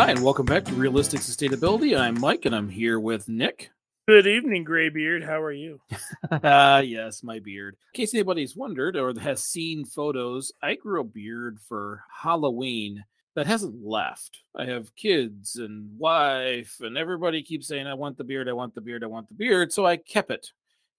Hi, and welcome back to Realistic Sustainability. I'm Mike, and I'm here with Nick. Good evening, Graybeard. How are you? Ah, yes, my beard. In case anybody's wondered or has seen photos, I grew a beard for Halloween that hasn't left. I have kids and wife, and everybody keeps saying, I want the beard, I want the beard, I want the beard. So I kept it,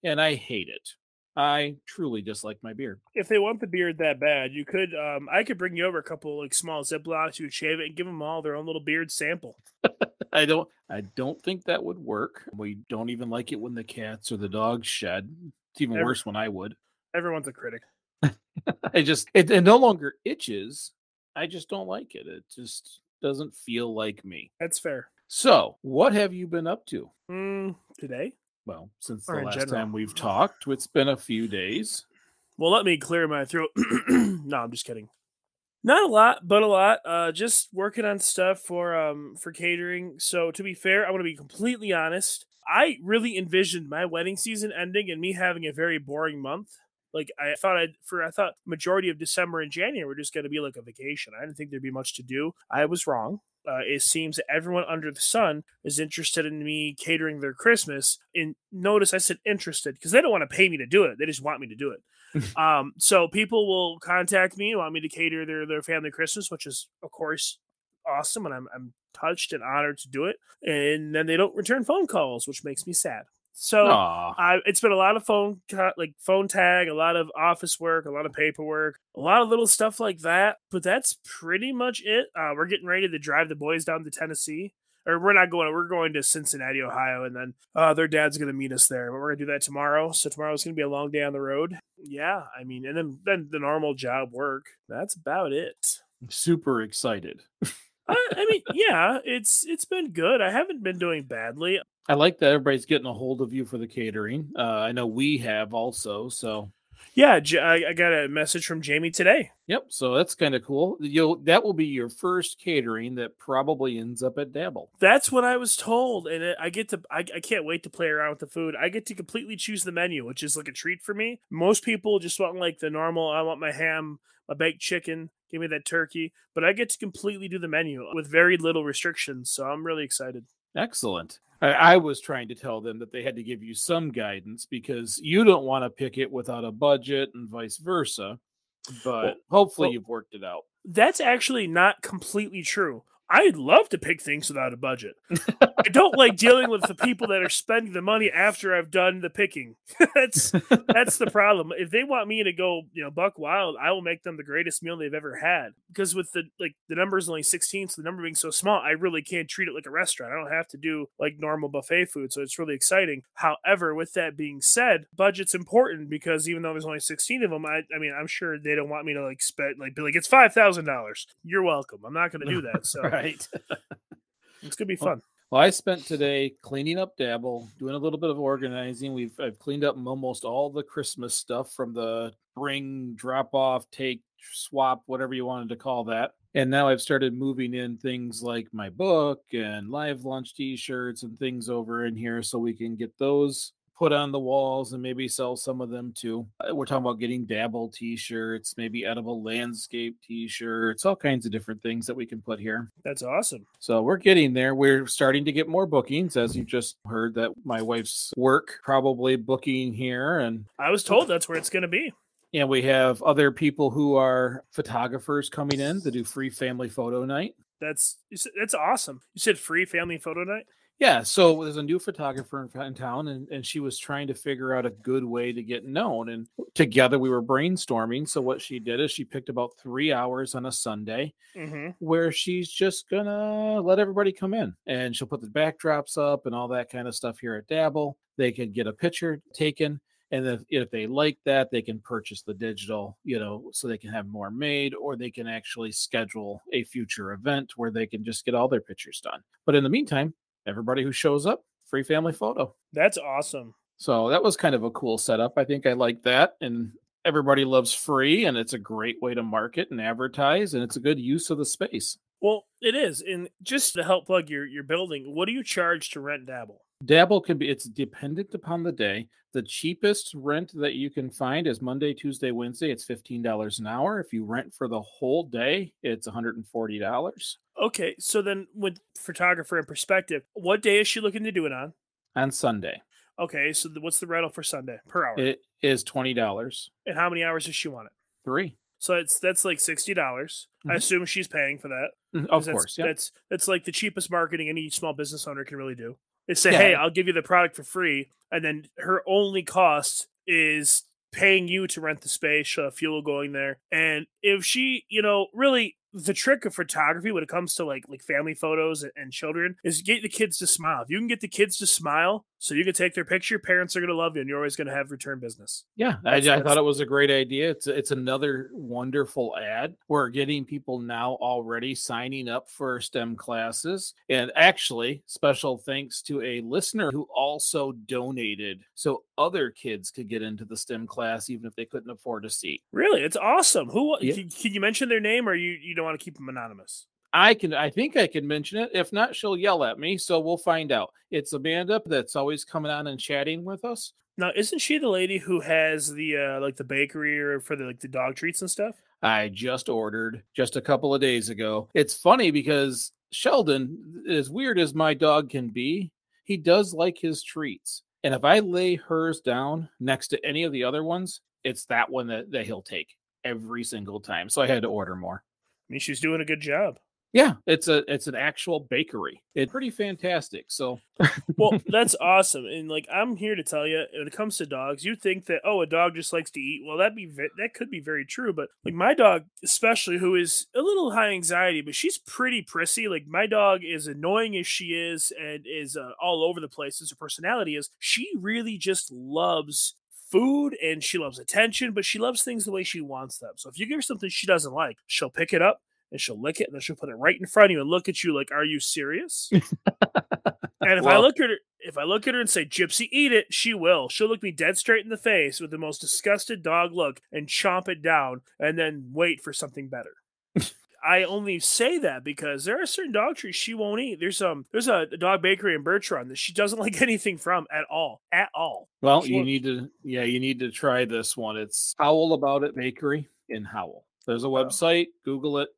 and I hate it. I truly dislike my beard. If they want the beard that bad, you could. Um, I could bring you over a couple like small ziplocs. You shave it and give them all their own little beard sample. I don't. I don't think that would work. We don't even like it when the cats or the dogs shed. It's even Every- worse when I would. Everyone's a critic. I just it, it no longer itches. I just don't like it. It just doesn't feel like me. That's fair. So, what have you been up to? Mm, today? Well, since the last general? time we've talked, it's been a few days. Well, let me clear my throat. no, I'm just kidding. Not a lot, but a lot. Uh, just working on stuff for um for catering. So to be fair, I want to be completely honest. I really envisioned my wedding season ending and me having a very boring month. Like I thought I'd for I thought majority of December and January were just going to be like a vacation. I didn't think there'd be much to do. I was wrong. Uh, it seems that everyone under the sun is interested in me catering their Christmas. And notice I said interested because they don't want to pay me to do it. They just want me to do it. um, so people will contact me, want me to cater their their family Christmas, which is of course awesome, and I'm I'm touched and honored to do it. And then they don't return phone calls, which makes me sad. So I, it's been a lot of phone like phone tag, a lot of office work, a lot of paperwork, a lot of little stuff like that. But that's pretty much it. Uh, we're getting ready to drive the boys down to Tennessee. Or we're not going. We're going to Cincinnati, Ohio, and then uh, their dad's going to meet us there. But we're going to do that tomorrow. So tomorrow's going to be a long day on the road. Yeah, I mean, and then then the normal job work. That's about it. I'm super excited. I, I mean, yeah, it's it's been good. I haven't been doing badly. I like that everybody's getting a hold of you for the catering. Uh, I know we have also. So, Yeah, I, got a message from Jamie today. yep. So that's kind of cool. You'll that will be your first catering that probably ends up at Dabble. That's what I was told, and I get to. I, I can't wait to play around with the food. I get to completely choose the menu, which is like a treat for me. Most people just want like the normal. I want my ham, my baked chicken. Give me that turkey, but I get to completely do the menu with very little restrictions. So I'm really excited. Excellent. I, I was trying to tell them that they had to give you some guidance because you don't want to pick it without a budget and vice versa. But Well- hopefully well- you've worked it out. That's actually not completely true. I'd love to pick things without a budget. I don't like dealing with the people that are spending the money after I've done the picking. that's that's the problem. If they want me to go, you know, buck wild, I will make them the greatest meal they've ever had. Because with the like the number is only 16, so the number being so small, I really can't treat it like a restaurant. I don't have to do like normal buffet food, so it's really exciting. However, with that being said, budget's important because even though there's only 16 of them, I, I mean, I'm sure they don't want me to like spend like be like it's five thousand dollars. You're welcome. I'm not going to do that. So right. it's gonna be fun. Well, I spent today cleaning up Dabble, doing a little bit of organizing. We've I've cleaned up almost all the Christmas stuff from the bring, drop off, take, swap, whatever you wanted to call that. And now I've started moving in things like my book and live lunch t-shirts and things over in here so we can get those put on the walls and maybe sell some of them too. Uh, We're talking about getting dabble t-shirts, maybe edible landscape t-shirts, all kinds of different things that we can put here. That's awesome. So we're getting there. We're starting to get more bookings, as you just heard that my wife's work probably booking here, and I was told that's where it's gonna be. and we have other people who are photographers coming in to do free family photo night. That's that's awesome. You said free family photo night. Yeah, so there's a new photographer in, in town, and, and she was trying to figure out a good way to get known. And together we were brainstorming. So what she did is she picked about three hours on a Sunday Mm-hmm. where she's just gonna let everybody come in and she'll put the backdrops up and all that kind of stuff here at Dabble. They can get a picture taken And if, if they like that, they can purchase the digital, you know, so they can have more made, or they can actually schedule a future event where they can just get all their pictures done. But in the meantime, everybody who shows up, free family photo. That's awesome. So that was kind of a cool setup. I think I like that. And everybody loves free, and it's a great way to market and advertise, and it's a good use of the space. Well, it is. And just to help plug your, your building, what do you charge to rent Dabble? Dabble can be it's dependent upon the day. The cheapest rent that you can find is Monday, Tuesday, Wednesday. It's fifteen dollars an hour. If you rent for the whole day, it's one hundred and forty dollars. Okay, so then with photographer in perspective, what day is she looking to do it on? On Sunday. Okay, so the, what's the rental for Sunday per hour? It is twenty dollars. And how many hours does she want it? Three. So it's that's like sixty dollars. Mm-hmm. I assume she's paying for that. Mm, of that's, course, yeah. That's that's like the cheapest marketing any small business owner can really do. Is say, yeah. hey, I'll give you the product for free, and then her only cost is paying you to rent the space, uh, fuel going there, and if she, you know, really the trick of photography when it comes to like like family photos and, and, children is get the kids to smile. If you can get the kids to smile, so you can take their picture, parents are going to love you, and you're always going to have return business. Yeah, I, I, thought it was a great idea. It's it's another wonderful ad. We're getting people now already signing up for STEM classes, and actually, special thanks to a listener who also donated so other kids could get into the STEM class even if they couldn't afford a seat. Really, it's awesome. Who yeah. can, can you mention their name, or you you don't want to keep them anonymous? I can I think I can mention it. If not, she'll yell at me. So we'll find out. It's Amanda that's always coming on and chatting with us. Now, isn't she the lady who has the uh like the bakery or for the like the dog treats and stuff? I just ordered just a couple of days ago. It's funny because Sheldon, as weird as my dog can be, he does like his treats. And if I lay hers down next to any of the other ones, it's that one that, that he'll take every single time. So I had to order more. I mean, she's doing a good job. Yeah, it's a it's an actual bakery. It's pretty fantastic. So, well, that's awesome. And like I'm here to tell you, when it comes to dogs, you think that oh, a dog just likes to eat. Well, that be that could be very true. But like my dog, especially who is a little high anxiety, but she's pretty prissy. Like my dog is annoying as she is and is uh, all over the place as her personality is. She really just loves food and she loves attention, but she loves things the way she wants them. So if you give her something she doesn't like, she'll pick it up and she'll lick it and then she'll put it right in front of you and look at you like, "Are you serious?" and if well, I look at her, if I look at her and say, "Gypsy, eat it," she will. She'll look me dead straight in the face with the most disgusted dog look and chomp it down, and then wait for something better. I only say that because there are certain dog treats she won't eat. There's um there's a, a dog bakery in Run that she doesn't like anything from at all. At all. Well, she you need to yeah, you need to try this one. It's Howl About It Bakery in Howell. There's a website, Google it,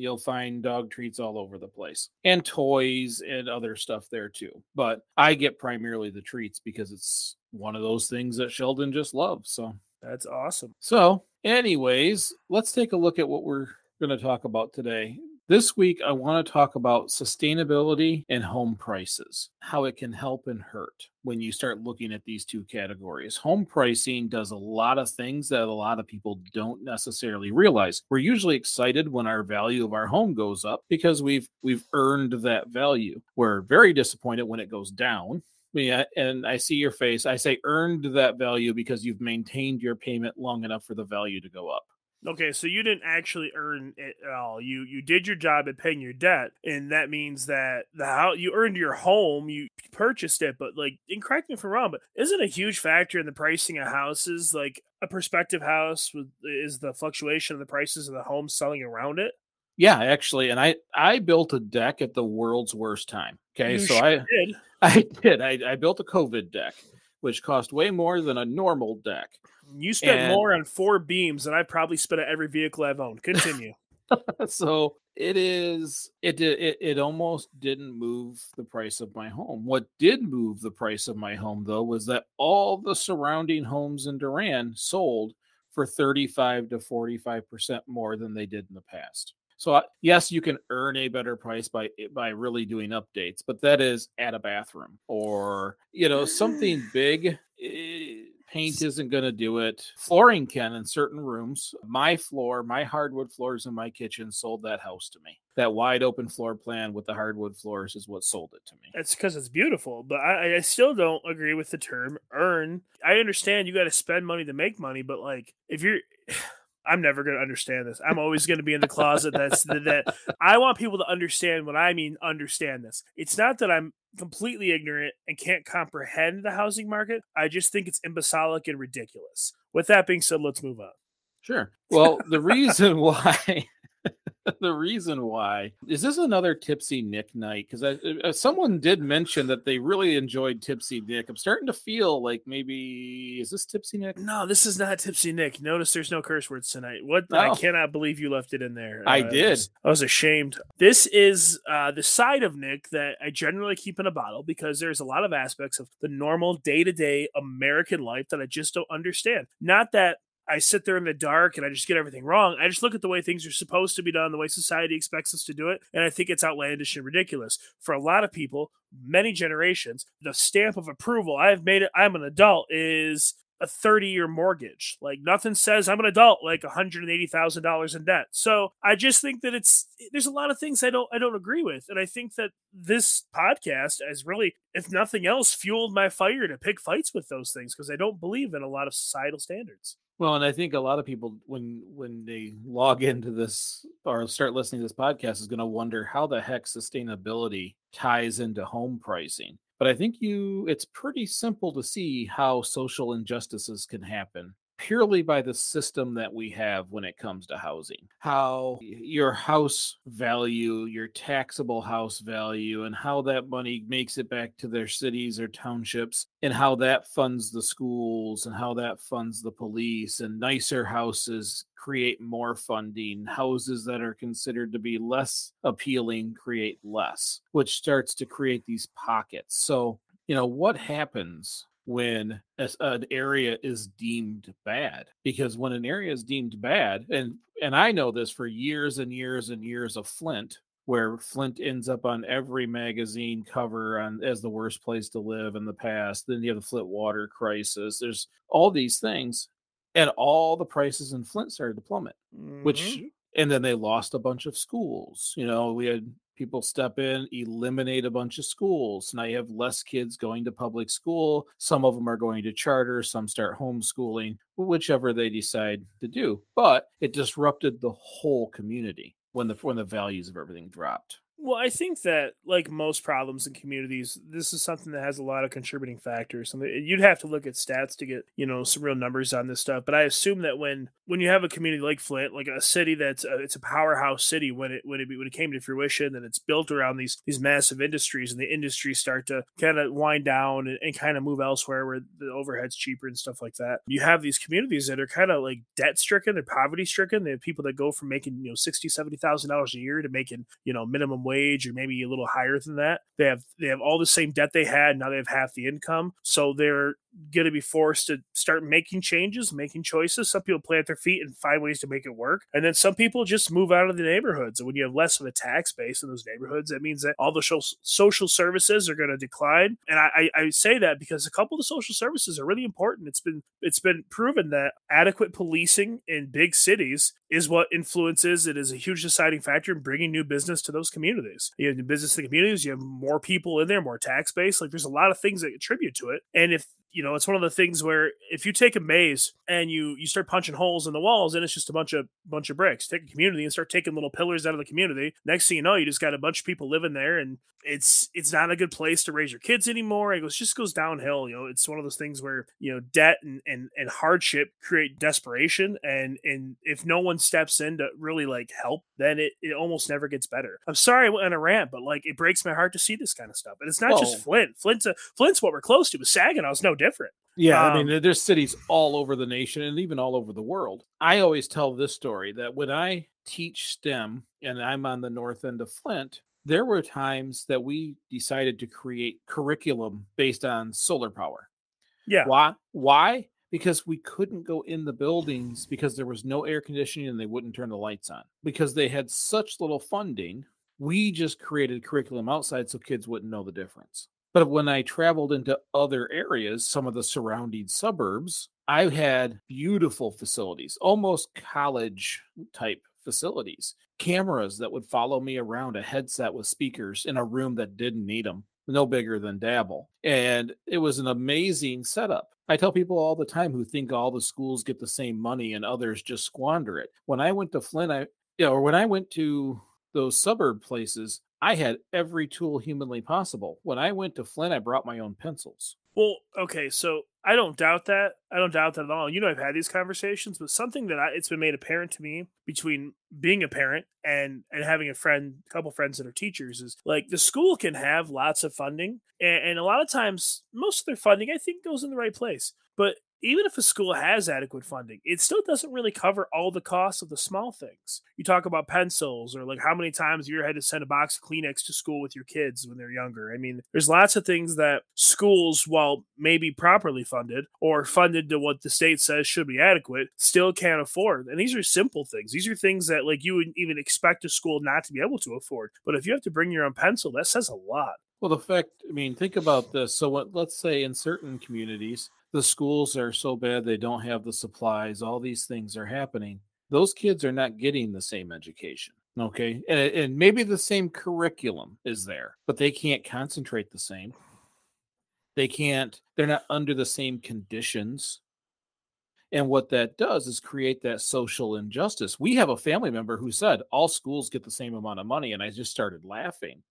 you'll find dog treats all over the place and toys and other stuff there too. But I get primarily the treats because it's one of those things that Sheldon just loves. So that's awesome. So, anyways, let's take a look at what we're going to talk about today. This week, I want to talk about sustainability and home prices, how it can help and hurt when you start looking at these two categories. Home pricing does a lot of things that a lot of people don't necessarily realize. We're usually excited when our value of our home goes up because we've we've earned that value. We're very disappointed when it goes down yeah, and I see your face. I say earned that value because you've maintained your payment long enough for the value to go up. Okay, so you didn't actually earn it at all. You you did your job at paying your debt, and that means that the how you earned your home, you purchased it. But like, and correct me if I'm wrong, but isn't a huge factor in the pricing of houses like a prospective house with is the fluctuation of the prices of the homes selling around it? Yeah, actually, and I I built a deck at the world's worst time. Okay, you so sure I did. I did I, I built a COVID deck, which cost way more than a normal deck. You spent and... more on four beams than I probably spent on every vehicle I've owned. Continue. so it is it it it almost didn't move the price of my home. What did move the price of my home though was that all the surrounding homes in Durand sold for 35 to 45% more than they did in the past. So yes, you can earn a better price by by really doing updates, but that is add a bathroom or you know something big. Eh, Paint isn't going to do it. Flooring can in certain rooms. My floor, my hardwood floors in my kitchen sold that house to me. That wide open floor plan with the hardwood floors is what sold it to me. That's because it's beautiful, but I, I still don't agree with the term earn. I understand you got to spend money to make money, but like if you're I'm never going to understand this. I'm always going to be in the closet. That's that I want people to understand what I mean. Understand this. It's not that I'm completely ignorant and can't comprehend the housing market. I just think it's imbecilic and ridiculous. With that being said, let's move on. Sure. Well, the reason why the reason why is this another tipsy nick night? Because uh, someone did mention that they really enjoyed tipsy nick. I'm starting to feel like maybe is this tipsy nick? No this is not tipsy nick. Notice there's no curse words tonight. What no. i cannot believe you left it in there. I uh, did. I was, I was, ashamed. This is uh, the side of nick that i generally keep in a bottle because there's a lot of aspects of the normal day-to-day american life that i just don't understand. Not that I sit there in the dark and I just get everything wrong. I just look at the way things are supposed to be done, the way society expects us to do it, and I think it's outlandish and ridiculous. For a lot of people, many generations, the stamp of approval, I've made it, I'm an adult, is a 30 year mortgage. Like nothing says I'm an adult like $180,000 in debt. So I just think that it's there's a lot of things I don't I don't agree with and I think that this podcast has really if nothing else fueled my fire to pick fights with those things because I don't believe in a lot of societal standards. Well, and I think a lot of people when when they log into this or start listening to this podcast is going to wonder how the heck sustainability ties into home pricing. But I think you it's pretty simple to see how social injustices can happen purely by the system that we have when it comes to housing. How your house value, your taxable house value, and how that money makes it back to their cities or townships, and how that funds the schools, and how that funds the police, and nicer houses create more funding. Houses that are considered to be less appealing create less, which starts to create these pockets. So, you know, what happens when a, an area is deemed bad because when an area is deemed bad and and I know this for years and years and years of Flint where Flint ends up on every magazine cover on as the worst place to live in the past then you have the Flint water crisis there's all these things and all the prices in Flint started to plummet mm-hmm. which and then they lost a bunch of schools you know we had people step in, eliminate a bunch of schools. Now you have less kids going to public school. Some of them are going to charter, some start homeschooling, whichever they decide to do. But it disrupted the whole community when the when the values of everything dropped. Well, I think that like most problems in communities, this is something that has a lot of contributing factors. And you'd have to look at stats to get you know some real numbers on this stuff. But I assume that when when you have a community like Flint, like a city that's a, it's a powerhouse city when it when it when it came to fruition, and it's built around these these massive industries, and the industries start to kind of wind down and, and kind of move elsewhere where the overhead's cheaper and stuff like that. You have these communities that are kind of like debt stricken, they're poverty stricken. They have people that go from making you know sixty seventy thousand dollars a year to making you know minimum wage or maybe a little higher than that. They have they have all the same debt they had. Now they have half the income. So they're going to be forced to start making changes, making choices. Some people plant their feet and find ways to make it work. And then some people just move out of the neighborhoods. And when you have less of a tax base in those neighborhoods, that means that all the social services are going to decline. And I, I, say that because a couple of the social services are really important. It's been it's been proven that adequate policing in big cities is what influences. It is a huge deciding factor in bringing new business to those communities. You have new business in the communities. You have more people in there, more tax base. Like there's a lot of things that contribute to it. And if you know, it's one of the things where if you take a maze and you you start punching holes in the walls, and it's just a bunch of bunch of bricks. Take a community and start taking little pillars out of the community. Next thing you know, you just got a bunch of people living there, and it's it's not a good place to raise your kids anymore. It goes just goes downhill. You know, it's one of those things where you know debt and and, and hardship create desperation, and and if no one steps in to really like help, then it it almost never gets better. I'm sorry I went on a rant, but like it breaks my heart to see this kind of stuff. And it's not Whoa. just Flint. Flint's a, Flint's what we're close to, but Saginaw's no different. Yeah, um, I mean, there's cities all over the nation and even all over the world. I always tell this story that when I teach STEM and I'm on the north end of Flint, there were times that we decided to create curriculum based on solar power. Yeah. Why? Why? Because we couldn't go in the buildings because there was no air conditioning and they wouldn't turn the lights on because they had such little funding. We just created curriculum outside so kids wouldn't know the difference. But when I traveled into other areas, some of the surrounding suburbs, I had beautiful facilities, almost college type facilities, cameras that would follow me around, a headset with speakers in a room that didn't need them, no bigger than Dabble. And it was an amazing setup. I tell people all the time who think all the schools get the same money and others just squander it. When I went to Flint, I, you know, or when I went to those suburb places, I had every tool humanly possible. When I went to Flint, I brought my own pencils. Well, okay, so I don't doubt that. I don't doubt that at all. You know, I've had these conversations, but something that I, it's been made apparent to me between being a parent and and having a friend, a couple friends that are teachers, is like the school can have lots of funding, and, and a lot of times, most of their funding I think goes in the right place. But even if a school has adequate funding, it still doesn't really cover all the costs of the small things. You talk about pencils or like how many times you had to send a box of Kleenex to school with your kids when they're younger. I mean, there's lots of things that schools, while maybe properly funded or funded to what the state says should be adequate, still can't afford. And these are simple things. These are things that like you wouldn't even expect a school not to be able to afford. But if you have to bring your own pencil, that says a lot. Well, the fact, I mean, think about this. So, what, let's say in certain communities, the schools are so bad they don't have the supplies, all these things are happening. Those kids are not getting the same education. Okay. And, and maybe the same curriculum is there, but they can't concentrate the same. They can't, they're not under the same conditions. And what that does is create that social injustice. We have a family member who said all schools get the same amount of money. And I just started laughing.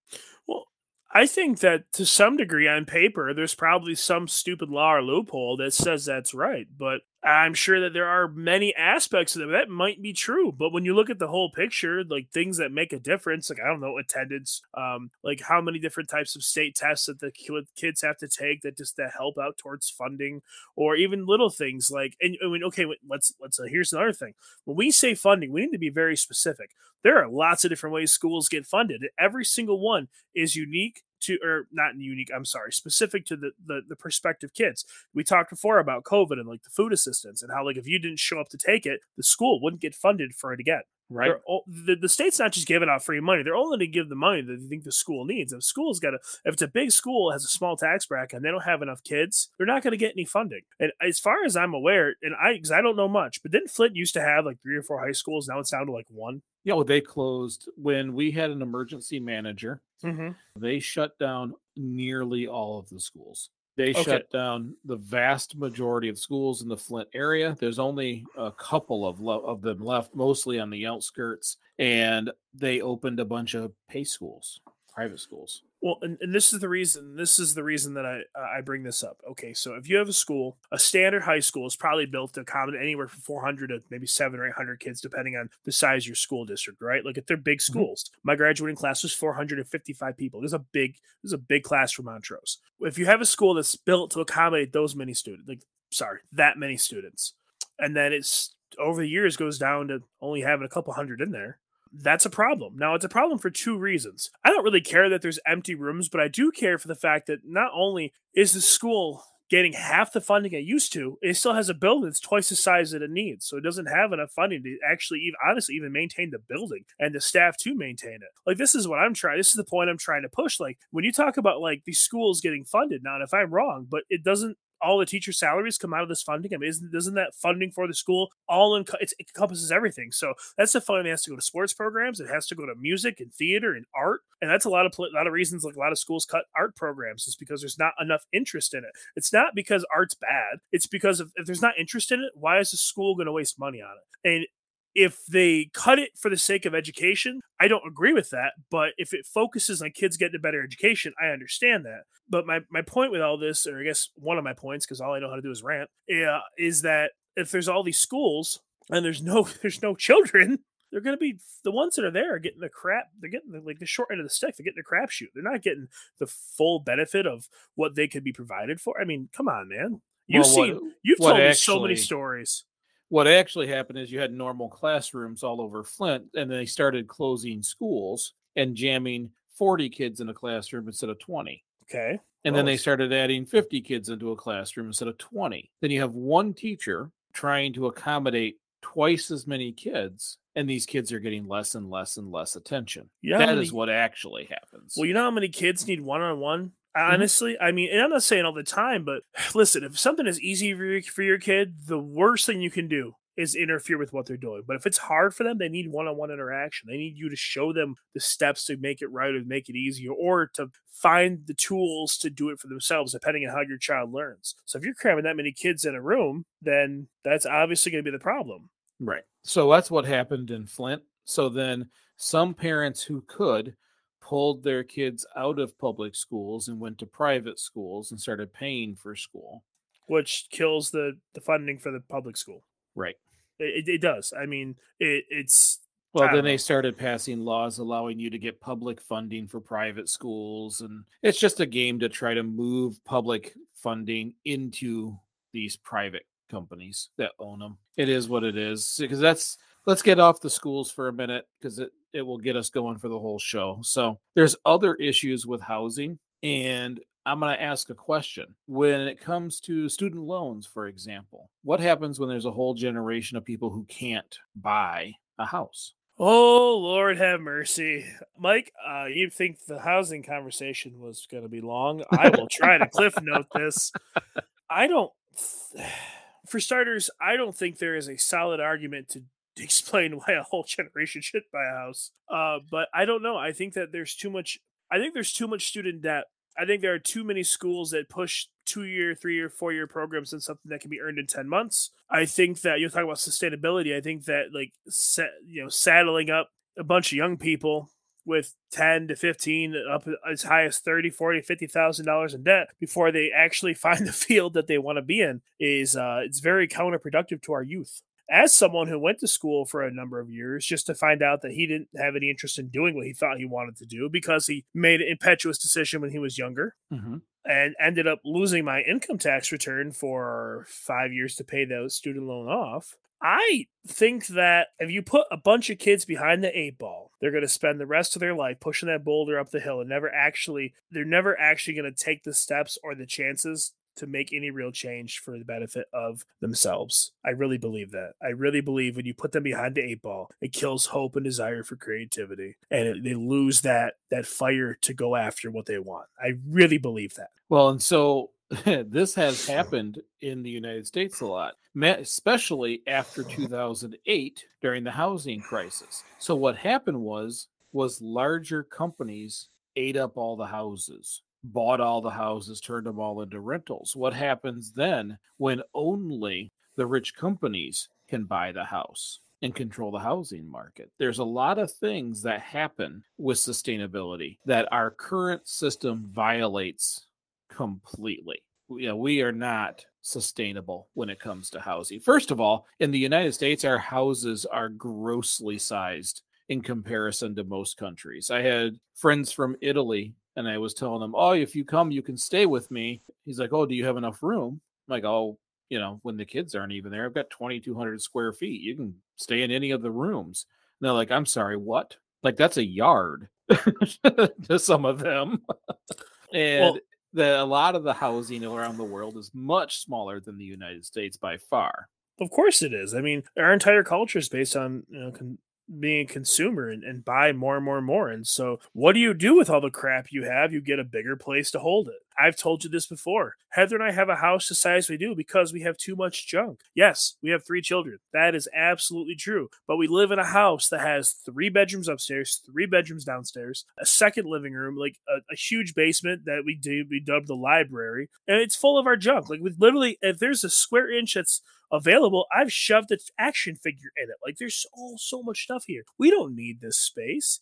Well, I think that to some degree on paper, there's probably some stupid law or loophole that says that's right. But I'm sure that there are many aspects of that that might be true. But when you look at the whole picture, like things that make a difference, like I don't know, attendance, um, like how many different types of state tests that the kids have to take that just that help out towards funding, or even little things like, and I mean, okay, let's let's uh, here's another thing. When we say funding, we need to be very specific. There are lots of different ways schools get funded. Every single one is unique to or not unique i'm sorry specific to the, the the prospective kids. We talked before about covid and like the food assistance and how like if you didn't show up to take it the school wouldn't get funded for it again right. The, the state's not just giving out free money. They're only to give the money that they think the school needs. If school's got a if it's a big school has a small tax bracket and they don't have enough kids they're not going to get any funding. And as far as i'm aware and i because i don't know much but didn't flint used to have like three or four high schools? Now it's down to like one? Yeah well they closed when we had an emergency manager. Mm-hmm. They shut down nearly all of the schools. They okay. shut down the vast majority of schools in the Flint area. There's only a couple of lo- of them left, mostly on the outskirts, and they opened a bunch of pay schools, private schools. Well, and, and this is the reason. This is the reason that I I bring this up. Okay, so if you have a school, a standard high school is probably built to accommodate anywhere from 400 to maybe seven or 800 kids, depending on the size of your school district. Right? Like if they're big mm-hmm. schools, mm-hmm. my graduating class was 455 people. There's a big there's a big class for Montrose. If you have a school that's built to accommodate those many students, like sorry, that many students, and then it's over the years goes down to only having a couple hundred in there that's a problem. Now, it's a problem for two reasons. I don't really care that there's empty rooms, but I do care for the fact that not only is the school getting half the funding it used to, it still has a building that's twice the size that it needs. So it doesn't have enough funding to actually even honestly even maintain the building and the staff to maintain it. Like this is what I'm trying. This is the point I'm trying to push. Like when you talk about like these schools getting funded now, and if I'm wrong, but it doesn't all the teacher salaries come out of this funding? I mean, isn't doesn't that funding for the school all it encompasses everything? So that's the funding that has to go to sports programs. It has to go to music and theater and art, and that's a lot of a lot of reasons. Like a lot of schools cut art programs is because there's not enough interest in it. It's not because art's bad. It's because if, if there's not interest in it, why is the school going to waste money on it? And if they cut it for the sake of education, I don't agree with that. But if it focuses on kids getting a better education, I understand that. But my, my point with all this, or I guess one of my points, because all I know how to do is rant, uh, is that if there's all these schools and there's no there's no children, they're going to be the ones that are there are getting the crap. They're getting the, like the short end of the stick. They're getting the crapshoot. They're not getting the full benefit of what they could be provided for. I mean, come on, man. You've well, seen, you've told actually, me so many stories what actually happened is you had normal classrooms all over Flint, and they started closing schools and jamming 40 kids in a classroom instead of 20. Okay. And well, then they started adding 50 kids into a classroom instead of 20. Then you have one teacher trying to accommodate twice as many kids, and these kids are getting less and less and less attention. Yeah, that many, is what actually happens. Well, you know how many kids need one on one. Honestly, mm-hmm. I mean, and I'm not saying all the time, but listen, if something is easy for your, for your kid, the worst thing you can do is interfere with what they're doing. But if it's hard for them, they need one-on-one interaction. They need you to show them the steps to make it right or make it easier, or to find the tools to do it for themselves, depending on how your child learns. So if you're cramming that many kids in a room, then that's obviously going to be the problem. Right. So that's what happened in Flint. So then some parents who could pulled their kids out of public schools and went to private schools and started paying for school. Which kills the the funding for the public school. Right. It, it does. I mean it, it's well then know. they started passing laws allowing you to get public funding for private schools and it's just a game to try to move public funding into these private companies that own them it is what it is because that's let's get off the schools for a minute because it it will get us going for the whole show. So there's other issues with housing, and I'm going to ask a question. When it comes to student loans, for example, what happens when there's a whole generation of people who can't buy a house? Oh, Lord have mercy. Mike, uh, you think the housing conversation was going to be long? I will try to cliff note this. I don't, for starters, I don't think there is a solid argument to explain why a whole generation should buy a house. Uh, but I don't know. I think that there's too much. I think there's too much student debt. I think there are too many schools that push two year, three year, four year programs in something that can be earned in 10 months. I think that you're talking about sustainability. I think that like you know, saddling up a bunch of young people with 10 to 15 up as high as 30 40 50,000 dollars in debt before they actually find the field that they want to be in is uh it's very counterproductive to our youth as someone who went to school for a number of years just to find out that he didn't have any interest in doing what he thought he wanted to do because he made an impetuous decision when he was younger mm-hmm. and ended up losing my income tax return for five years to pay the student loan off. I think that if you put a bunch of kids behind the eight ball, they're going to spend the rest of their life pushing that boulder up the hill and never actually, they're never actually going to take the steps or the chances to make any real change for the benefit of themselves. I really believe that. I really believe when you put them behind the eight ball, it kills hope and desire for creativity, and it, they lose that that fire to go after what they want. I really believe that. Well, and so this has happened in the United States a lot, especially after uh-huh. 2008 during the housing crisis. So what happened was was larger companies ate up all the houses bought all the houses, turned them all into rentals. What happens then when only the rich companies can buy the house and control the housing market? There's a lot of things that happen with sustainability that our current system violates completely. You uh, know, we are not sustainable when it comes to housing. First of all, in the United States, our houses are grossly sized in comparison to most countries. I had friends from Italy and I was telling him, "Oh, if you come, you can stay with me." He's like, "Oh, do you have enough room?" I'm like, "Oh, you know, when the kids aren't even there, I've got 2,200 square feet. You can stay in any of the rooms." And they're like, "I'm sorry, what?" Like that's a yard to some of them, and. Well, the, a lot of the housing around the world is much smaller than the United States by far. Of course it is. I mean, our entire culture is based on you know con- being a consumer and, and buy more and more and more. And so, what do you do with all the crap you have? You get a bigger place to hold it. I've told you this before. Heather and I have a house the size we do because we have too much junk. Yes, we have three children. That is absolutely true. But we live in a house that has three bedrooms upstairs, three bedrooms downstairs, a second living room, like a, a huge basement that we do we dubbed the library, and it's full of our junk. Like with literally, if there's a square inch that's available, I've shoved an action figure in it. Like there's all so much stuff here. We don't need this space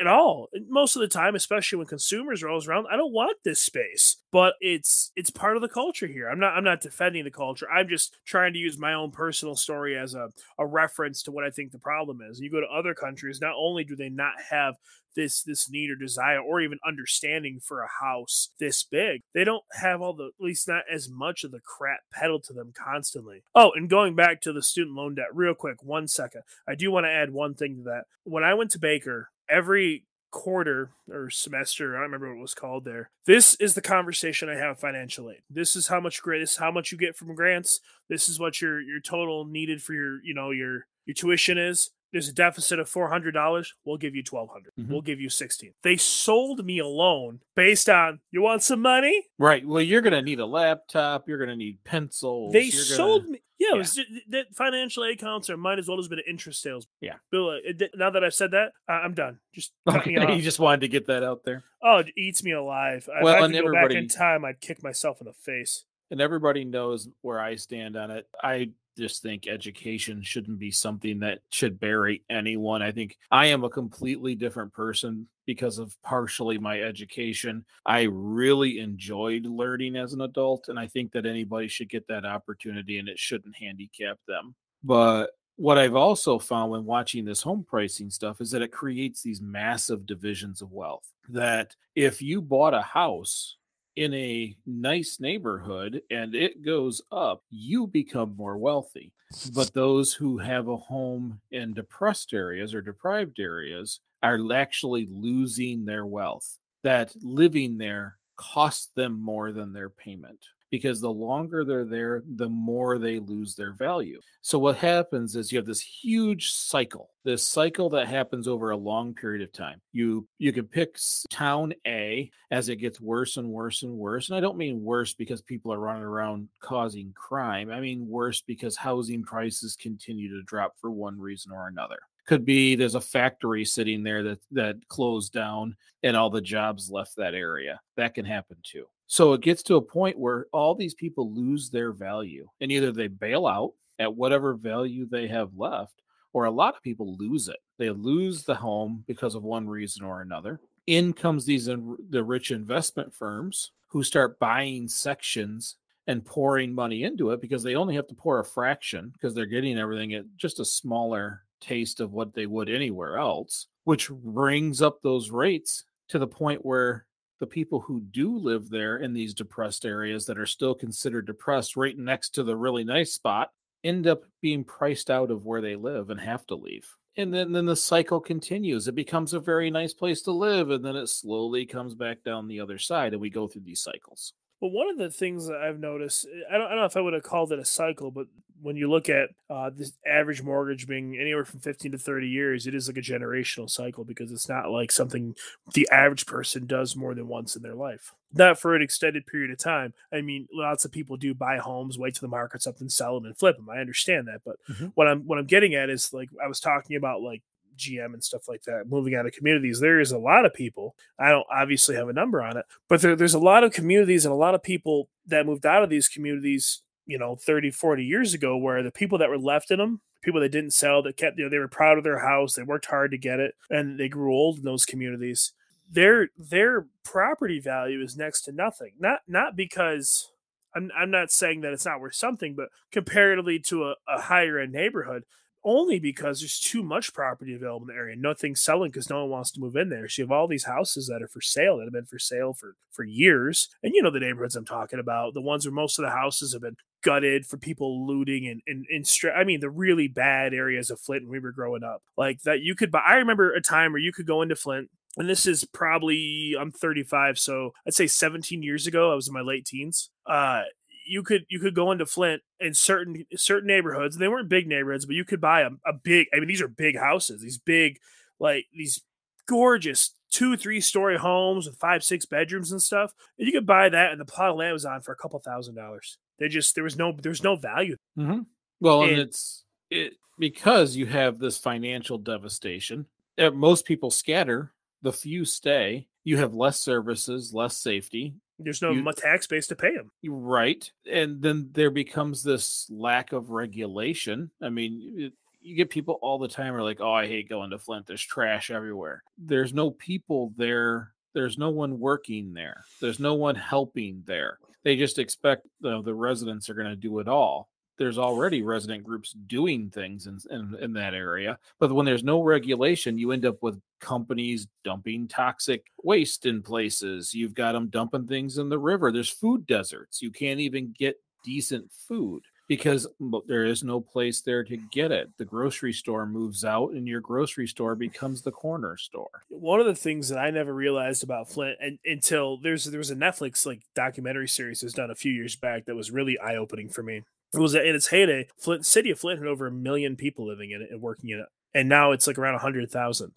at all. Most of the time, especially when consumers are always around, I don't want this space. But it's it's part of the culture here. I'm not I'm not defending the culture. I'm just trying to use my own personal story as a, a reference to what I think the problem is. You go to other countries, not only do they not have this this need or desire or even understanding for a house this big they don't have all the at least not as much of the crap peddled to them constantly oh and going back to the student loan debt real quick one second i do want to add one thing to that when i went to Baker every quarter or semester, I don't remember what it was called there. This is the conversation I have financial aid. This is how much grant this how much you get from grants. This is what your your total needed for your, you know, your your tuition is. There's a deficit of four hundred dollars. We'll give you twelve hundred. Mhm. We'll give you sixteen. They sold me a loan based on you want some money. Right. Well, you're going to need a laptop. You're going to need pencils. They you're gonna- sold me. Yeah, yeah. That financial aid counselor might as well have been an interest sales. Yeah. Bill, uh, it- now that I've said that, I- I'm done. Just Okay, you just wanted to get that out there. Oh, it eats me alive. Well, If I and could go back in time, I'd kick myself in the face. and everybody knows where I stand on it. I just think education shouldn't be something that should bury anyone. I think I am a completely different person because of partially my education. I really enjoyed learning as an adult, and I think that anybody should get that opportunity and it shouldn't handicap them. But what I've also found when watching this home pricing stuff is that it creates these massive divisions of wealth. That if you bought a house in a nice neighborhood and it goes up, you become more wealthy. But those who have a home in depressed areas or deprived areas are actually losing their wealth. That living there costs them more than their payment because the longer they're there, the more they lose their value. So what happens is you have this huge cycle, this cycle that happens over a long period of time. You you can pick town A as it gets worse and worse and worse. And I don't mean worse because people are running around causing crime. I mean worse because housing prices continue to drop for one reason or another. Could be there's a factory sitting there that that closed down and all the jobs left that area. That can happen too. So it gets to a point where all these people lose their value and either they bail out at whatever value they have left, or a lot of people lose it. They lose the home because of one reason or another. In comes these the rich investment firms who start buying sections and pouring money into it because they only have to pour a fraction because they're getting everything at just a smaller taste of what they would anywhere else, which brings up those rates to the point where the people who do live there in these depressed areas that are still considered depressed right next to the really nice spot end up being priced out of where they live and have to leave. And then, then the cycle continues. It becomes a very nice place to live, and then it slowly comes back down the other side, and we go through these cycles. But one of the things that I've noticed, I don't, I don't know if I would have called it a cycle, but when you look at uh, this average mortgage being anywhere from 15 to 30 years, it is like a generational cycle because it's not like something the average person does more than once in their life. Not for an extended period of time. I mean, lots of people do buy homes, wait till the market's up, and sell them and flip them. I understand that, but Mhm. what I'm what I'm getting at is like I was talking about like GM and stuff like that, moving out of communities, there is a lot of people. I don't obviously have a number on it, but there, there's a lot of communities and a lot of people that moved out of these communities, you know, 30, 40 years ago, where the people that were left in them, people that didn't sell, that kept, you know, they were proud of their house, they worked hard to get it, and they grew old in those communities. Their their property value is next to nothing. Not not because I'm I'm not saying that it's not worth something, but comparatively to a, a higher end neighborhood, only because there's too much property available in the area. Nothing's selling because no one wants to move in there. So you have all these houses that are for sale that have been for sale for for years, and you know the neighborhoods I'm talking about, the ones where most of the houses have been gutted for people looting and and, and stra- I mean the really bad areas of Flint when we were growing up, like that you could buy. I remember a time where you could go into Flint. And this is probably I'm 35, so I'd say 17 years ago. I was in my late teens. Uh, you could you could go into Flint in certain certain neighborhoods. They weren't big neighborhoods, but you could buy a, a big. I mean, these are big houses. These big, like these gorgeous two three story homes with five six bedrooms and stuff. And you could buy that, and the plot of land was on for a couple thousand dollars. They just there was no there's no value. Mm-hmm. Well, and, And- it's it because you have this financial devastation. uh, Most people scatter. The few stay. You have less services, less safety. There's no You- tax base to pay them. Right, and then there becomes this lack of regulation. I mean, it, you get people all the time are like, "Oh, I hate going to Flint. There's trash everywhere. There's no people there. There's no one working there. There's no one helping there. They just expect the, the residents are going to do it all. There's already resident groups doing things in, in in that area, but when there's no regulation, you end up with companies dumping toxic waste in places. You've got them dumping things in the river. There's food deserts. You can't even get decent food because there is no place there to get it. The grocery store moves out, and your grocery store becomes the corner store. one of the things that I never realized about Flint and until there's there was a Netflix like documentary series that was done a few years back that was really eye opening for me. It was in its heyday, Flint city of Flint had over a million people living in it and working in it. and now it's like around a 100,000.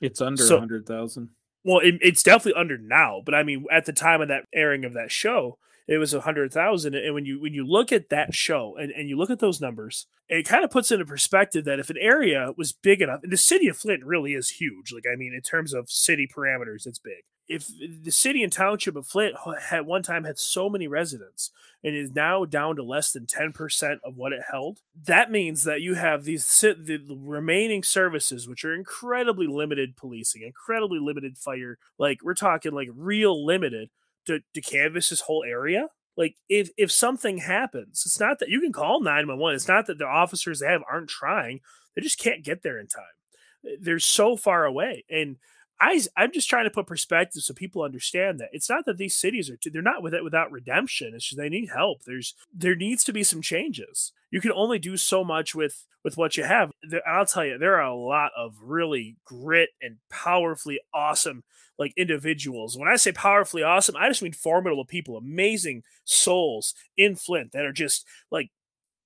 It's under So- 100,000. Well, it, it's definitely under now, but I mean, at the time of that airing of that show, it was a hundred thousand. And when you when you look at that show and, and you look at those numbers, it kind of puts into perspective that if an area was big enough, and the city of Flint really is huge. Like I mean, in terms of city parameters, it's big. If the city and township of Flint had one time had so many residents and is now down to less than 10% of what it held, that means that you have these the remaining services, which are incredibly limited policing, incredibly limited fire. Like we're talking like real limited to, to canvass this whole area. Like if if something happens, it's not that you can call 911. It's not that the officers they have aren't trying. They just can't get there in time. They're so far away. And I I'm just trying to put perspective so people understand that it's not that these cities are too, they're not with it without redemption. It's just they need help. There's there needs to be some changes. You can only do so much with with what you have. There, I'll tell you, there are a lot of really grit and powerfully awesome like individuals. When I say powerfully awesome, I just mean formidable people, amazing souls in Flint that are just like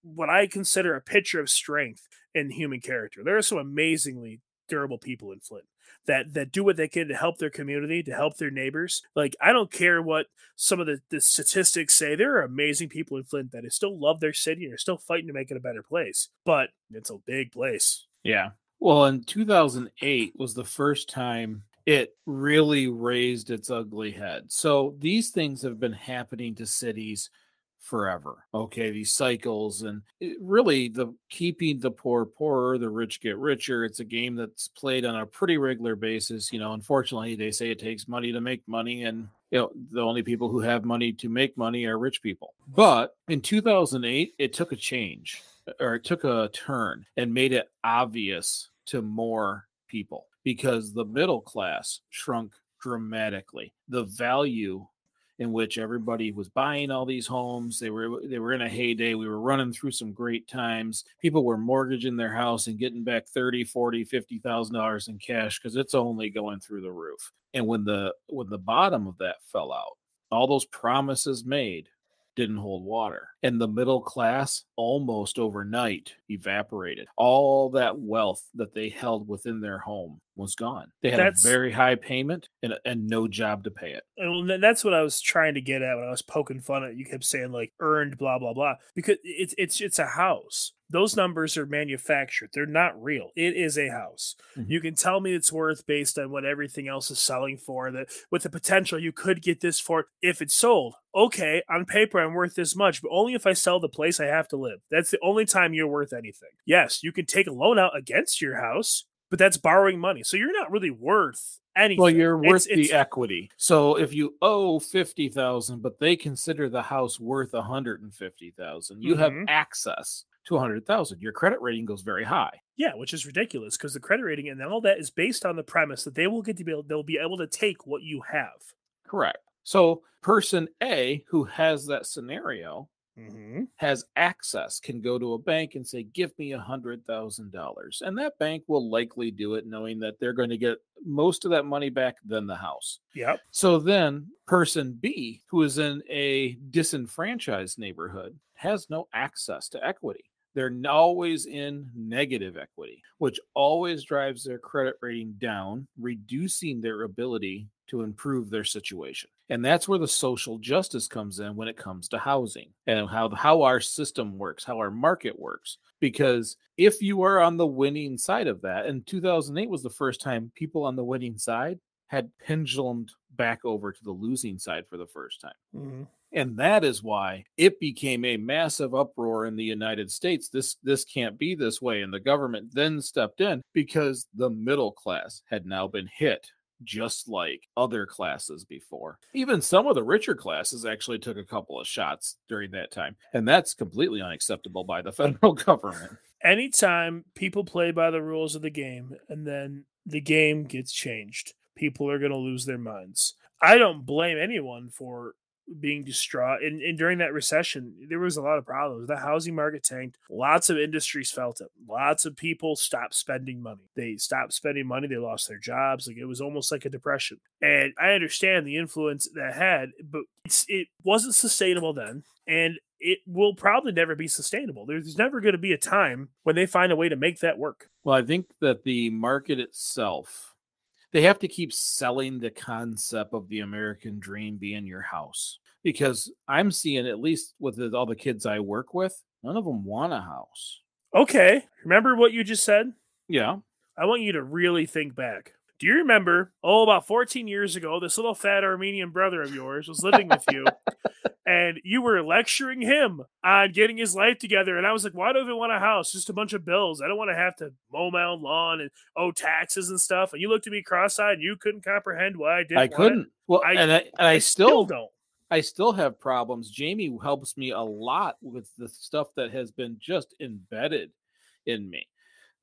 what I consider a picture of strength in human character. There are some amazingly durable people in Flint that that do what they can to help their community, to help their neighbors. Like I don't care what some of the, the statistics say. There are amazing people in Flint that still love their city and are still fighting to make it a better place. But it's a big place. Yeah. Well, in 2008 was the first time it really raised its ugly head. So these things have been happening to cities forever. Okay, these cycles and really the keeping the poor poorer, the rich get richer. It's a game that's played on a pretty regular basis. You know, unfortunately, they say it takes money to make money, and you know the only people who have money to make money are rich people. But in 2008, it took a change or it took a turn and made it obvious to more people because the middle class shrunk dramatically. The value in which everybody was buying all these homes, they were they were in a heyday. We were running through some great times. People were mortgaging their house and getting back 30, 40, 50,000 dollars in cash cuz it's only going through the roof. And when the when the bottom of that fell out, all those promises made didn't hold water. And the middle class almost overnight evaporated. All that wealth that they held within their home was gone. They had That's- a very high payment and, and no job to pay it. Oh, and that's what I was trying to get at when I was poking fun at you kept saying like earned blah blah blah because it's it's it's a house. Those numbers are manufactured. They're not real. It is a house. Mhm. You can tell me it's worth based on what everything else is selling for that with the potential you could get this for if it's sold. Okay, on paper I'm worth this much, but only if I sell the place I have to live. That's the only time you're worth anything. Yes, you can take a loan out against your house, but that's borrowing money. So you're not really worth anything. Well, you're worth It's- the it's- equity. So if you owe 50,000 but they consider the house worth 150,000, you Mhm. have access to 100,000. Your credit rating goes very high. Yeah, which is ridiculous because the credit rating and all that is based on the premise that they will get to be able, they'll be able to take what you have. Correct. So person A who has that scenario Mm-hmm. has access can go to a bank and say give me a hundred thousand dollars and that bank will likely do it knowing that they're going to get most of that money back than the house Yep. so then person b who is in a disenfranchised neighborhood has no access to equity they're always in negative equity which always drives their credit rating down reducing their ability to improve their situation. And that's where the social justice comes in when it comes to housing and how how our system works how our market works. Because if you are on the winning side of that and 2008 was the first time people on the winning side had pendulumed back over to the losing side for the first time. Mm-hmm. And that is why it became a massive uproar in the United States. This this can't be this way, and the government then stepped in because the middle class had now been hit just like other classes before. Even some of the richer classes actually took a couple of shots during that time, and that's completely unacceptable by the federal government. Anytime people play by the rules of the game and then the game gets changed, people are going to lose their minds. I don't blame anyone for being distraught. And, and during that recession, there was a lot of problems. The housing market tanked. Lots of industries felt it. Lots of people stopped spending money. They stopped spending money. They lost their jobs. Like it was almost like a depression. And I understand the influence that had, but it wasn't sustainable then. And it will probably never be sustainable. There's never going to be a time when they find a way to make that work. Well, I think that the market itself, they have to keep selling the concept of the American dream being your house. Because I'm seeing, at least with all the kids I work with, none of them want a house. Okay. Remember what you just said? Yeah. I want you to really think back. Do you remember, oh, about 14 years ago, this little fat Armenian brother of yours was living with you and you were lecturing him on getting his life together. And I was like, why do I even want a house? Just a bunch of bills. I don't want to have to mow my own lawn and owe taxes and stuff. And you looked at me cross-eyed and you couldn't comprehend why I did. I couldn't. Well, I, and I, and I, I still, still don't. I still have problems. Jamie helps me a lot with the stuff that has been just embedded in me.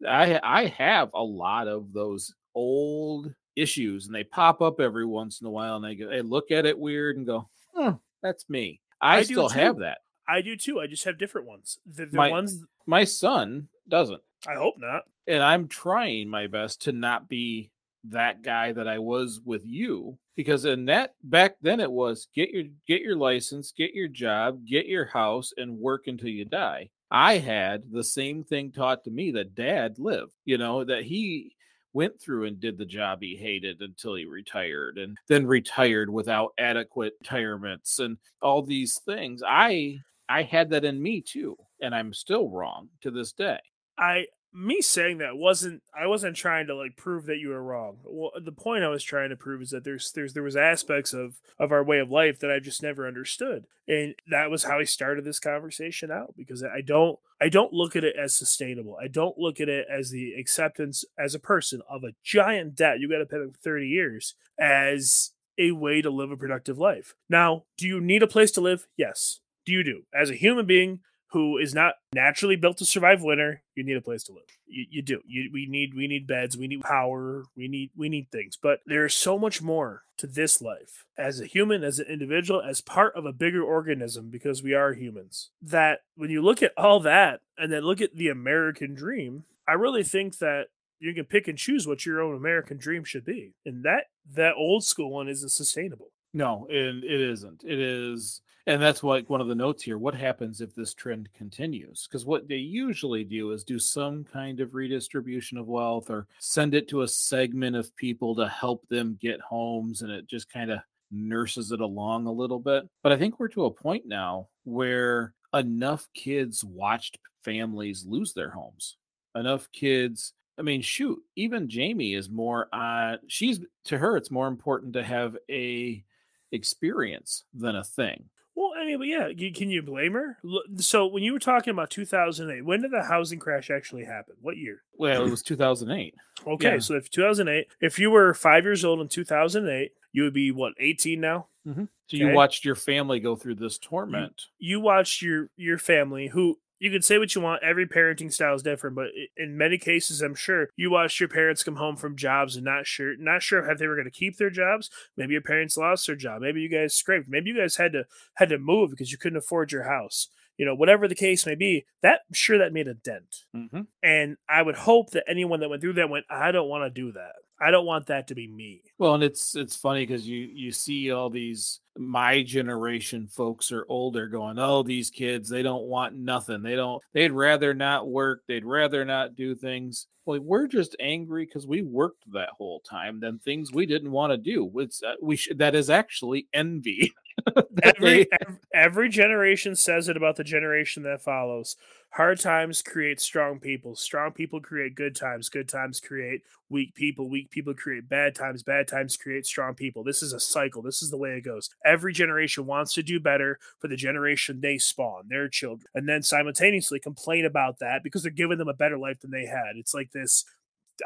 I I have a lot of those old issues and they pop up every once in a while and I go, I look at it weird and go, hmm, that's me. I, I still have that. I do too. I just have different ones. The, the my, ones my son doesn't. I hope not. And I'm trying my best to not be that guy that I was with you because in that back then it was get your get your license, get your job, get your house and work until you die. I had the same thing taught to me that dad lived, you know, that he went through and did the job he hated until he retired and then retired without adequate retirements and all these things. I i had that in me too and i'm still wrong to this day. I me saying that wasn't I wasn't trying to like prove that you were wrong. Well, the point I was trying to prove is that there's there's there was aspects of of our way of life that I just never understood. And that was how I started this conversation out because I don't I don't look at it as sustainable. I don't look at it as the acceptance as a person of a giant debt you got to pay for 30 years as a way to live a productive life. Now, do you need a place to live? Yes. Do you do? As a human being, who is not naturally built to survive winter, you need a place to live. You, you do. You, we need we need beds, we need power, we need we need things. But there's so much more to this life as a human, as an individual, as part of a bigger organism because we are humans. That when you look at all that and then look at the American dream, I really think that you can pick and choose what your own American dream should be. And that that old school one isn't sustainable. No, it, it isn't. It is, and that's like one of the notes here. What happens if this trend continues? Because what they usually do is do some kind of redistribution of wealth or send it to a segment of people to help them get homes, and it just kind of nurses it along a little bit. But I think we're to a point now where enough kids watched families lose their homes. Enough kids I mean, shoot, even Jamie is more uh she's to her it's more important to have a experience than a thing. Well, I mean, but yeah, can you blame her? So when you were talking about 2008, when did the housing crash actually happen? What year? Well, it was 2008. Okay, yeah. so if 2008, if you were five years old in 2008, you would be what 18 now. Mm-hmm. So okay. you watched your family go through this torment. You, you watched your your family who you can say what you want. Every parenting style is different, but in many cases, I'm sure you watched your parents come home from jobs and not sure, not sure if they were going to keep their jobs. Maybe your parents lost their job. Maybe you guys scraped. Maybe you guys had to had to move because you couldn't afford your house. You know, whatever the case may be, that I'm sure that made a dent. Mm-hmm. And I would hope that anyone that went through that went, I don't want to do that. I don't want that to be me. Well, and it's it's funny because you you see all these my generation folks are older going, oh, these kids they don't want nothing. They don't. They'd rather not work. They'd rather not do things. Well, we're just angry because we worked that whole time. Then things we didn't want to do. It's uh, we should that is actually envy. every, every generation says it about the generation that follows. Hard times create strong people. Strong people create good times. Good times create weak people. Weak people create bad times. Bad times create strong people. This is a cycle. This is the way it goes. Every generation wants to do better for the generation they spawn, their children, and then simultaneously complain about that because they're giving them a better life than they had. It's like this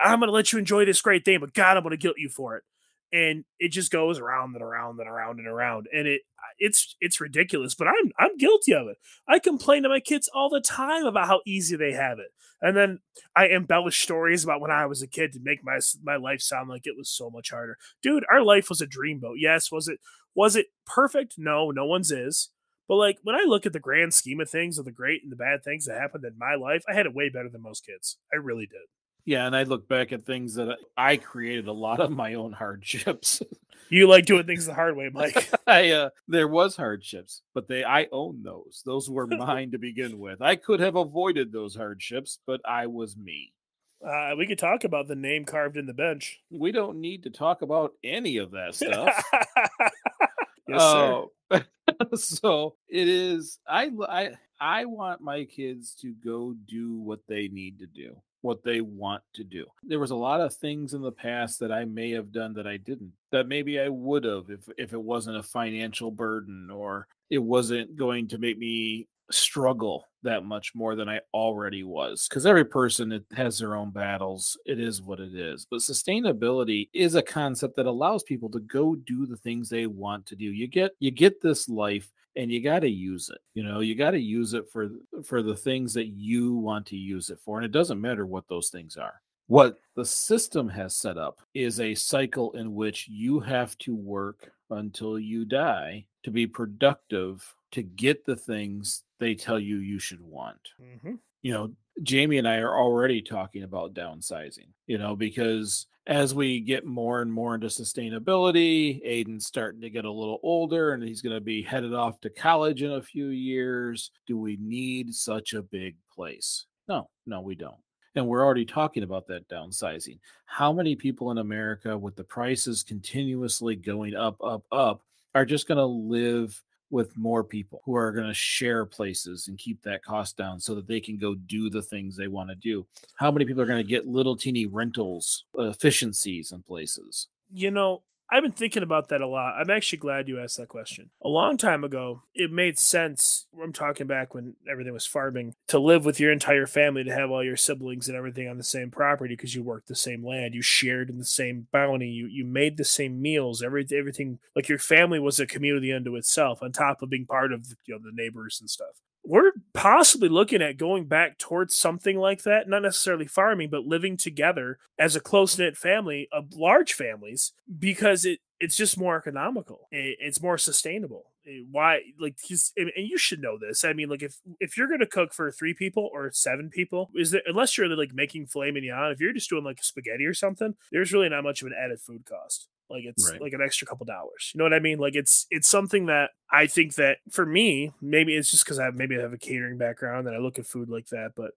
I'm going to let you enjoy this great thing, but God, I'm going to guilt you for it. And it just goes around and around and around and around. And it, it's it's ridiculous, but I'm I'm guilty of it. I complain to my kids all the time about how easy they have it, and then I embellish stories about when I was a kid to make my my life sound like it was so much harder. Dude, our life was a dreamboat. Yes, was it was it perfect? No, no one's is. But like when I look at the grand scheme of things, of the great and the bad things that happened in my life, I had it way better than most kids. I really did. Yeah, and I look back at things that I created a lot of my own hardships. You like doing things the hard way, Mike. I uh, there was hardships, but they I own those. Those were mine to begin with. I could have avoided those hardships, but I was me. Uh, we could talk about the name carved in the bench. We don't need to talk about any of that stuff. yes, sir. Oh, so it is. I I I want my kids to go do what they need to do what they want to do. There was a lot of things in the past that I may have done that I didn't. That maybe I would have if if it wasn't a financial burden or it wasn't going to make me struggle that much more than I already was. Because every person has their own battles. It is what it is. But sustainability is a concept that allows people to go do the things they want to do. You get you get this life and you got to use it you know you got to use it for for the things that you want to use it for and it doesn't matter what those things are what the system has set up is a cycle in which you have to work until you die to be productive to get the things they tell you you should want Mm-hmm. you know jamie and i are already talking about downsizing you know because as we get more and more into sustainability, Aiden's starting to get a little older and he's going to be headed off to college in a few years. Do we need such a big place? No, no, we don't. And we're already talking about that downsizing. How many people in America, with the prices continuously going up, up, up, are just going to live with more people who are going to share places and keep that cost down so that they can go do the things they want to do. How many people are going to get little teeny rentals, efficiencies in places? You know, I've been thinking about that a lot. I'm actually glad you asked that question. A long time ago, it made sense. I'm talking back when everything was farming to live with your entire family, to have all your siblings and everything on the same property because you worked the same land, you shared in the same bounty, you you made the same meals. Every everything like your family was a community unto itself, on top of being part of you know the neighbors and stuff we're possibly looking at going back towards something like that not necessarily farming but living together as a close-knit family of large families because it it's just more economical. It, it's more sustainable. Why like and you should know this. I mean like if if you're gonna cook for three people or seven people is there unless you're like making filet mignon if you're just doing like spaghetti or something there's really not much of an added food cost like it's Right. like an extra couple dollars. You know what I mean? Like it's it's something that I think that for me, maybe it's just because I have maybe I have a catering background and I look at food like that, but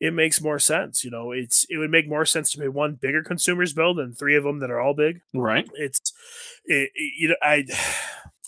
it makes more sense. You know, it's it would make more sense to pay one bigger consumers bill than three of them that are all big. Right. It's it, it- you know I.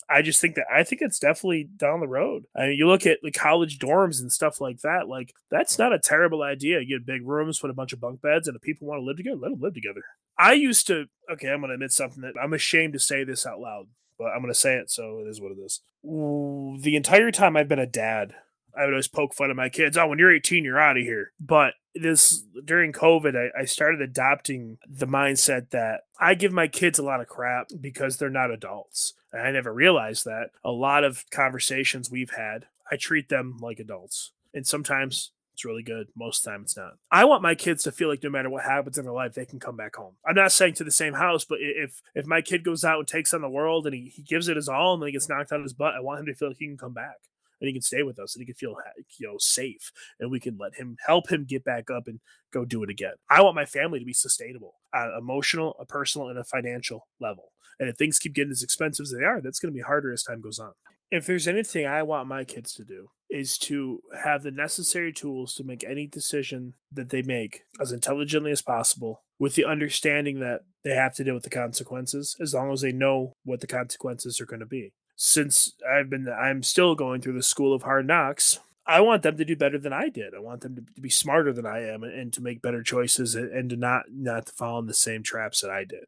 I just think that I think it's definitely down the road. I mean, you look at the college dorms and stuff like that. Like that's not a terrible idea. You get big rooms, put a bunch of bunk beds, and if people want to live together, let them live together. I used to. Okay, I'm to admit something that I'm ashamed to say this out loud, but I'm to say it, so it is what it is. The entire time I've been a dad, I would always poke fun at my kids. Oh, when you're 18, you're out of here. But this during COVID, I, I started adopting the mindset that I give my kids a lot of crap because they're not adults. And I never realized that. A lot of conversations we've had, I treat them like adults. And sometimes it's really good. Most of the time it's not. I want my kids to feel like no matter what happens in their life, they can come back home. I'm not saying to the same house, but if if my kid goes out and takes on the world and he, he gives it his all and then he gets knocked out of his butt, I want him to feel like he can come back and he can stay with us and he can feel you know safe and we can let him help him get back up and go do it again. I want my family to be sustainable, uh, emotional, a personal, and a financial level. And if things keep getting as expensive as they are, that's going to be harder as time goes on. If there's anything I want my kids to do, is to have the necessary tools to make any decision that they make as intelligently as possible with the understanding that they have to deal with the consequences as long as they know what the consequences are going to be. Since I've been I'm still going through the school of hard knocks, I want them to do better than I did. I want them to, be smarter than I am and, and to make better choices and, and to not not to fall in the same traps that I did.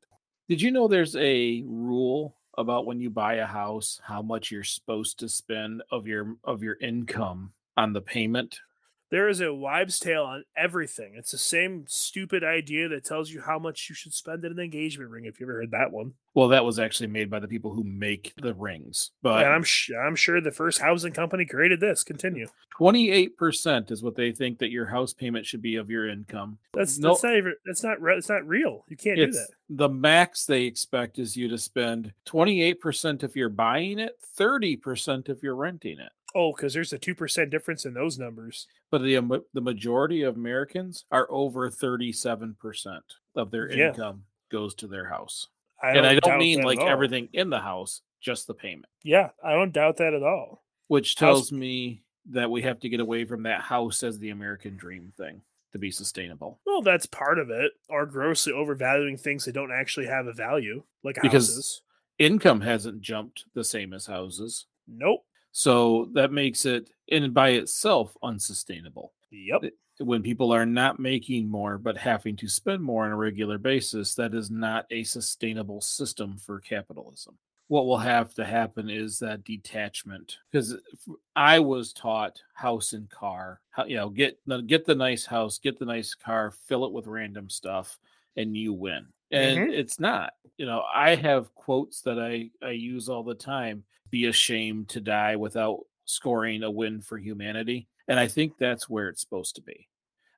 Did you know there's a rule about when you buy a house, how much you're supposed to spend of your of your income on the payment? There is a wives' tale on everything. It's the same stupid idea that tells you how much you should spend in an engagement ring. If you ever heard that one, Well, that was actually made by the people who make the rings. But and I'm sh- I'm sure the first housing company created this. Continue. 28% is what they think that your house payment should be of your income. That's No- that's not even that's not re- that's not real. You can't do that. the max they expect is you to spend 28% if you're buying it, 30% if you're renting it. Oh, because there's a two percent difference in those numbers. But the um, the majority of Americans are over 37% of their Yeah. income goes to their house. I and I don't mean like everything in the house, just the payment, Yeah, I don't doubt that at all. which House- tells me that we have to get away from that house as the American dream thing to be sustainable. Well, that's part of it. Or grossly overvaluing things that don't actually have a value, like Because- houses. Income hasn't jumped the same as houses. Nope. So that makes it in by itself unsustainable. Yep. When people are not making more but having to spend more on a regular basis, that is not a sustainable system for capitalism. What will have to happen is that detachment because I was taught house and car, how, you know, get get the nice house, get the nice car, fill it with random stuff, and you win. And it's not. You know, I have quotes that I I use all the time be ashamed to die without scoring a win for humanity. And I think that's where it's supposed to be.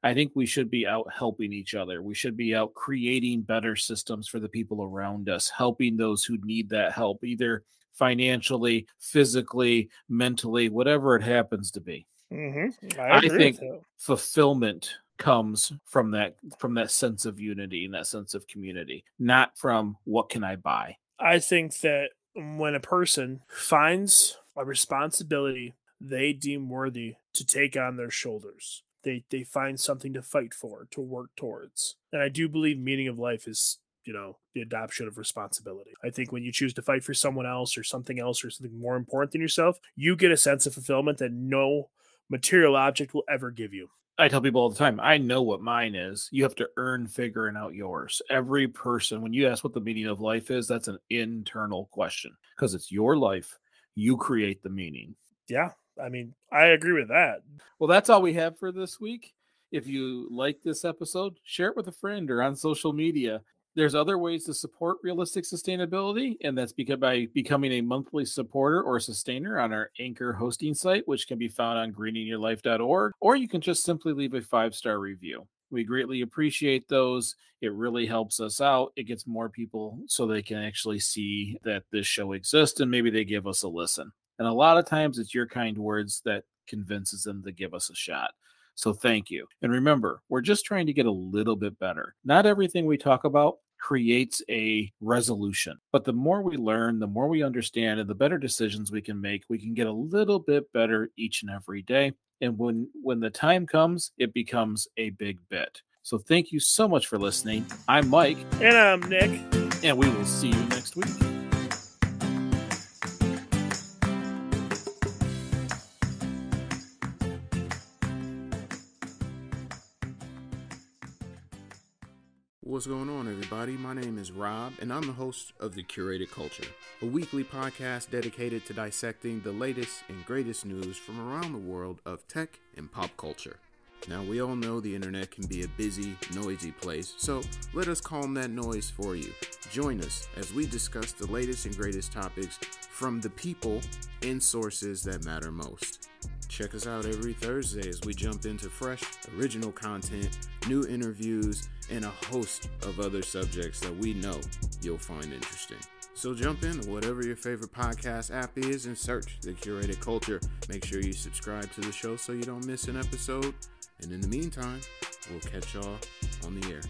I think we should be out helping each other. We should be out creating better systems for the people around us, helping those who need that help, either financially, physically, mentally, whatever it happens to be. Mm-hmm. I, I think- Fulfillment comes from that from that sense of unity and that sense of community, not from what can I buy. I think that when a person finds a responsibility they deem worthy to take on their shoulders, they they find something to fight for, to work towards. And I do believe meaning of life is, you know, the adoption of responsibility. I think when you choose to fight for someone else or something else or something more important than yourself, you get a sense of fulfillment that no material object will ever give you. I tell people all the time, I know what mine is. You have to earn figuring out yours. Every person, when you ask what the meaning of life is, that's an internal question because it's your life. You create the meaning. Yeah. I mean, I agree with that. Well, that's all we have for this week. If you like this episode, share it with a friend or on social media. There's other ways to support realistic sustainability, and that's because by becoming a monthly supporter or sustainer on our Anchor hosting site, which can be found on greeningyourlife.org, or you can just simply leave a five star review. We greatly appreciate those. It really helps us out. It gets more people so they can actually see that this show exists and maybe they give us a listen. And a lot of times it's your kind words that convinces them to give us a shot. So thank you. And remember, we're just trying to get a little bit better. Not everything we talk about creates a resolution, but the more we learn, the more we understand, and the better decisions we can make, we can get a little bit better each and every day. And when when the time comes, it becomes a big bit. So thank you so much for listening. I'm Mike, And I'm Nick. and we will see you next week. What's going on, everybody? My name is Rob, and I'm the host of The Curated Culture, a weekly podcast dedicated to dissecting the latest and greatest news from around the world of tech and pop culture. Now, we all know the internet can be a busy, noisy place, so let us calm that noise for you. Join us as we discuss the latest and greatest topics from the people and sources that matter most. Check us out every Thursday as we jump into fresh, original content, new interviews, and a host of other subjects that we know you'll find interesting. So jump in whatever your favorite podcast app is and search the curated culture. Make sure you subscribe to the show so you don't miss an episode. And in the meantime, we'll catch y'all on the air.